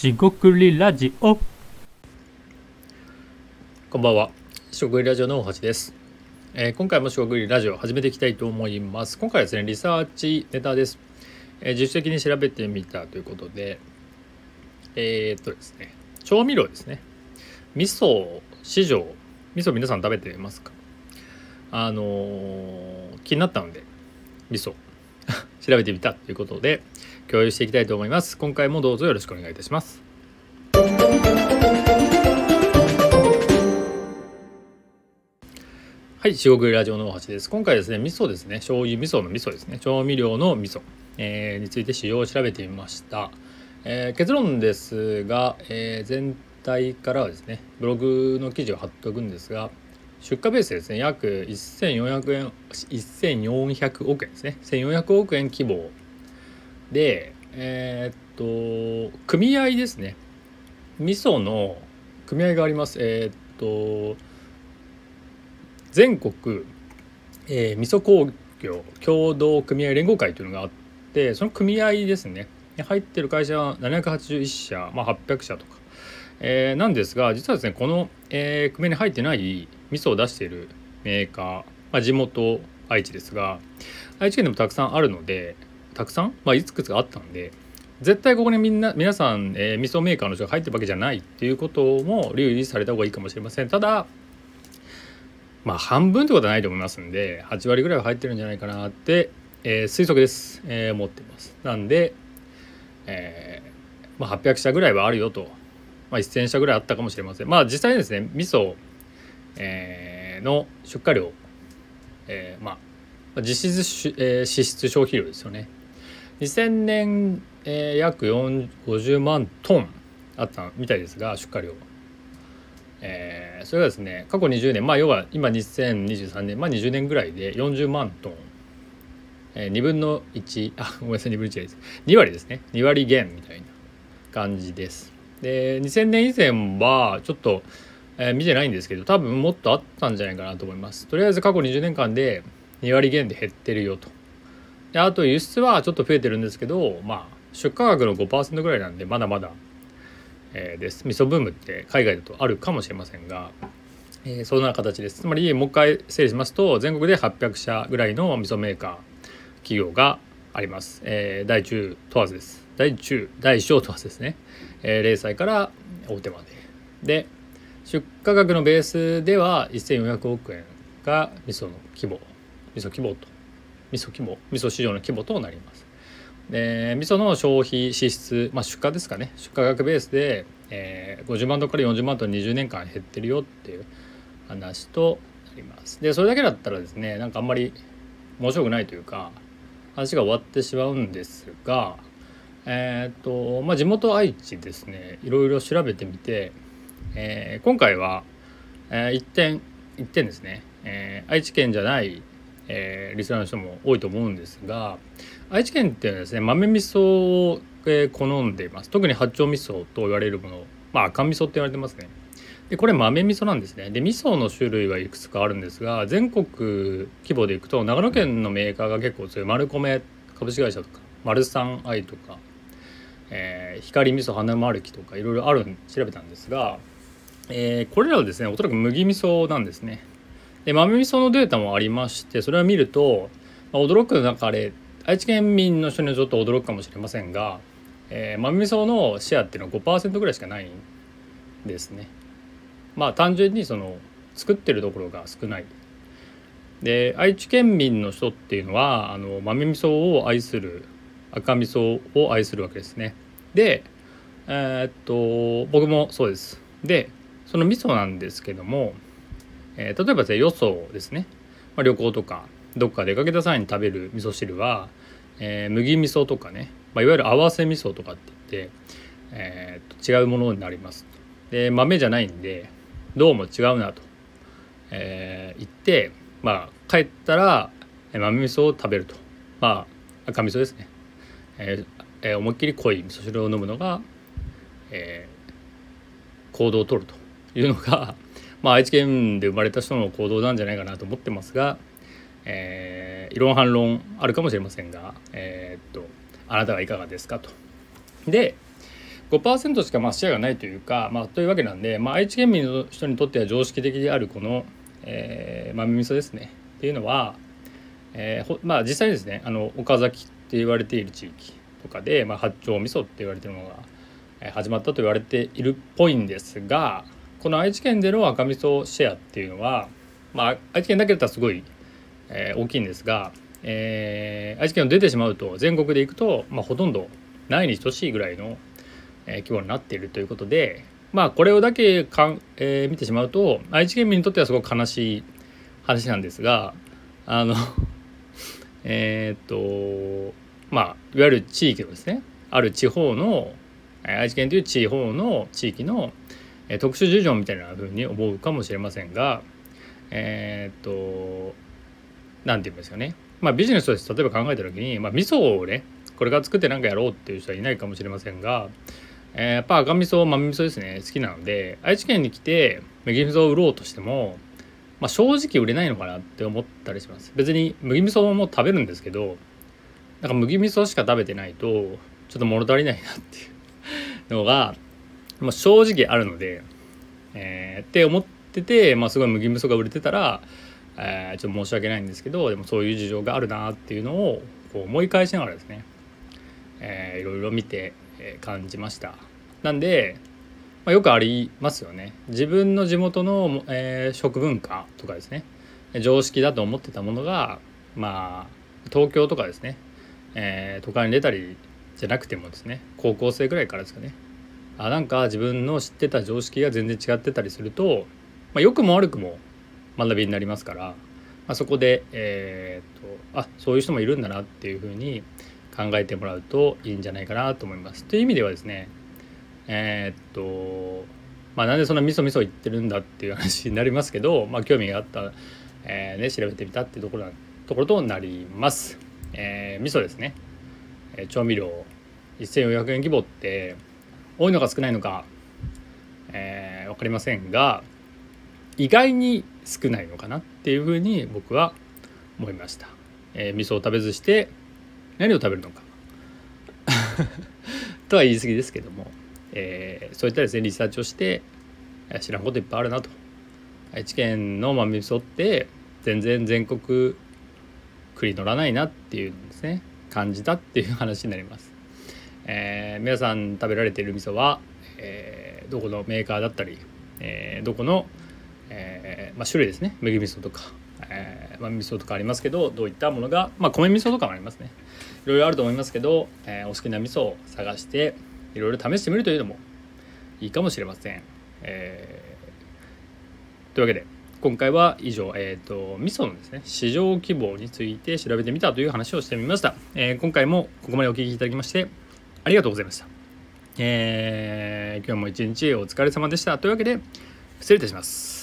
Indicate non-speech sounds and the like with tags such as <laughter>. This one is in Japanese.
しごくりラジオこんばんは。しごくりラジオの大橋です。えー今回もしごくりラジオ始めていきたいと思います。今回はですね、リサーチネタです。えー自主的に調べてみたということで、えーっとですね、調味料ですね。味噌市場、味噌皆さん食べてますか？あのー気になったので、味噌調べてみたということで、共有していきたいと思います。今回もどうぞよろしくお願いいたします。はい、四国ラジオの大橋です。今回ですね、味噌ですね、醤油味噌の味噌ですね、調味料の味噌、えーについて使用を調べてみました。えー結論ですが、えー全体からはですね、ブログの記事を貼っておくんですが、出荷ベースですね、約1400円、1400億円ですね、1400億円規模で、えーっと、組合ですね、味噌の組合があります。えーっと、全国、えー味噌工業協同組合連合会というのがあってその組合ですね。入ってる会社は781社、まあ、800社とか、えーなんですが実はですねこの、えー組合に入ってない味噌を出しているメーカー、まあ、地元愛知ですが愛知県でもたくさんあるのでたくさん、まあ、いくつかあったんで絶対ここにみんな皆さん、えー味噌メーカーの人が入ってるわけじゃないっていうことも留意された方がいいかもしれません。ただまあ半分ってことはないと思いますんで8割ぐらいは入ってるんじゃないかなって、えー推測です、えー思ってます。なんで、えーまあ、800社ぐらいはあるよと、まあ、1000社ぐらいあったかもしれません。まあ実際ですね味噌、えーの出荷量、えーまあ実質し、えー支出消費量ですよね。2000年、えー約50万トンあったみたいですが出荷量えーそれがですね過去20年まあ要は今2023年まあ20年ぐらいで40万トン、えー、2分の1あごめんなさい2分の1です。2割ですね。2割減みたいな感じです。で2000年以前はちょっと、えー見てないんですけど多分もっとあったんじゃないかなと思います。とりあえず過去20年間で2割減で減ってるよと。であと輸出はちょっと増えてるんですけどまあ出荷額の5%ぐらいなんでまだまだえーです。味噌ブームって海外だとあるかもしれませんが、えーそんな形です。つまりもう一回整理しますと全国で800社ぐらいの味噌メーカー企業があります、えー大中問わずです。大中大小問わずですね、えー零細から大手まで。で出荷額のベースでは1400億円が味噌の規模。味噌規模と。味噌規模。味噌市場の規模となります。で味噌の消費支出、まあ、出荷ですかね。出荷額ベースで、えー50万トンから40万トン20年間減ってるよっていう話となります。でそれだけだったらですねなんかあんまり面白くないというか話が終わってしまうんですがえーっとまあ地元愛知ですね。いろいろ調べてみて、えー今回は、えー一点一点ですね、えー愛知県じゃない、えーリスナーの人も多いと思うんですが愛知県っていうのはですね豆味噌を、えー好んでいます。特に八丁味噌と言われるものまあ赤味噌って言われてますね。でこれ豆味噌なんですね。で味噌の種類はいくつかあるんですが全国規模でいくと長野県のメーカーが結構強い丸米株式会社とか丸三愛とか、えー光味噌花丸木とかいろいろある調べたんですが、えーこれらはですねおそらく麦味噌なんですねで豆味噌のデータもありましてそれを見ると、まあ驚く中で愛知県民の人にはちょっと驚くかもしれませんが、えー豆味噌のシェアっていうのは5%ぐらいしかないんですね。まあ単純にその作ってるところが少ない。で愛知県民の人っていうのはあの豆味噌を愛する赤味噌を愛するわけですね。でえーっと僕もそうです。でその味噌なんですけども、えー例えばですねよそですね、まあ、旅行とかどっか出かけた際に食べる味噌汁は、えー麦味噌とかね、まあ、いわゆる合わせ味噌とかって言って、えーと違うものになります。で豆じゃないんでどうも違うなと、えー言ってまあ帰ったら豆味噌を食べると。まあ赤味噌ですね、えーえー思いっきり濃い味噌汁を飲むのが、えー行動をとると。いうのが、<laughs> まあ、愛知県で生まれた人の行動なんじゃないかなと思ってますが、えー異論反論あるかもしれませんが、えーっとあなたはいかがですかと。で、5%しかまあシェアがないというか、まあ、というわけなんで、まあ、愛知県民の人にとっては常識的であるこの、えー、豆味噌ですねっていうのは、えーまあ、実際にですねあの岡崎って言われている地域とかで、まあ、八丁味噌って言われてるものが始まったと言われているっぽいんですがこの愛知県での赤味噌シェアっていうのは、まあ、愛知県だけだったらすごい、えー、大きいんですが、えー、愛知県を出てしまうと全国で行くと、まあ、ほとんどないに等しいぐらいの、えー、規模になっているということでまあこれをだけかん、えー、見てしまうと愛知県民にとってはすごく悲しい話なんですがあの <laughs> えっとまあいわゆる地域のですねある地方の愛知県という地方の地域のえ特殊事情みたいな風に思うかもしれませんがえっと何て言うんですかね。まあビジネスとして例えば考えた時に、まあ、味噌をねこれから作って何かやろうっていう人はいないかもしれませんが、えー、やっぱ赤味噌豆味噌ですね。好きなので愛知県に来て麦味噌を売ろうとしてもまあ、正直売れないのかなって思ったりします。別に麦味噌も食べるんですけどなんか麦味噌しか食べてないとちょっと物足りないなっていうのが、まあ、正直あるので、えー、って思ってて、まあ、すごい麦味噌が売れてたら、えー、ちょっと申し訳ないんですけどでもそういう事情があるなっていうのをこう思い返しながらですね、えー、いろいろ見て感じました。なんでまあ、よくありますよね。自分の地元の、えー、食文化とかですね常識だと思ってたものがまあ東京とかですね、えー、都会に出たりじゃなくてもですね高校生ぐらいからですかねあなんか自分の知ってた常識が全然違ってたりすると、まあ、良くも悪くも学びになりますから、まあ、そこで、えー、っとあそういう人もいるんだなっていうふうに考えてもらうといいんじゃないかなと思います。という意味ではですねえー、っとまあなんでそんなみそみそ言ってるんだっていう話になりますけど、まあ、興味があった、えーね、調べてみたっていうところところとなります。えー、味噌ですね、え、調味料1400円規模って多いのか少ないのか、えー、分かりませんが意外に少ないのかなっていうふうに僕は思いました。えー、味噌を食べずして何を食べるのか。<laughs> とは言い過ぎですけどもえー、そういったですねリサーチをして知らんこといっぱいあるなと。愛知県の豆味噌って全然全国繰り乗らないなっていうのですね。感じたっていう話になります、えー、皆さん食べられている味噌は、えー、どこのメーカーだったり、えー、どこの、えまあ、種類ですね。麦味噌とか、えー、豆味噌とかありますけどどういったものが、まあ、米味噌とかもありますね。いろいろあると思いますけど、えお好きな味噌を探していろいろ試してみるというのもいいかもしれません。え、というわけで今回は以上、えーと、味噌のですね市場規模について調べてみたという話をしてみました、え、今回もここまでお聴きいただきましてありがとうございました、えー、今日も一日お疲れ様でした。というわけで失礼いたします。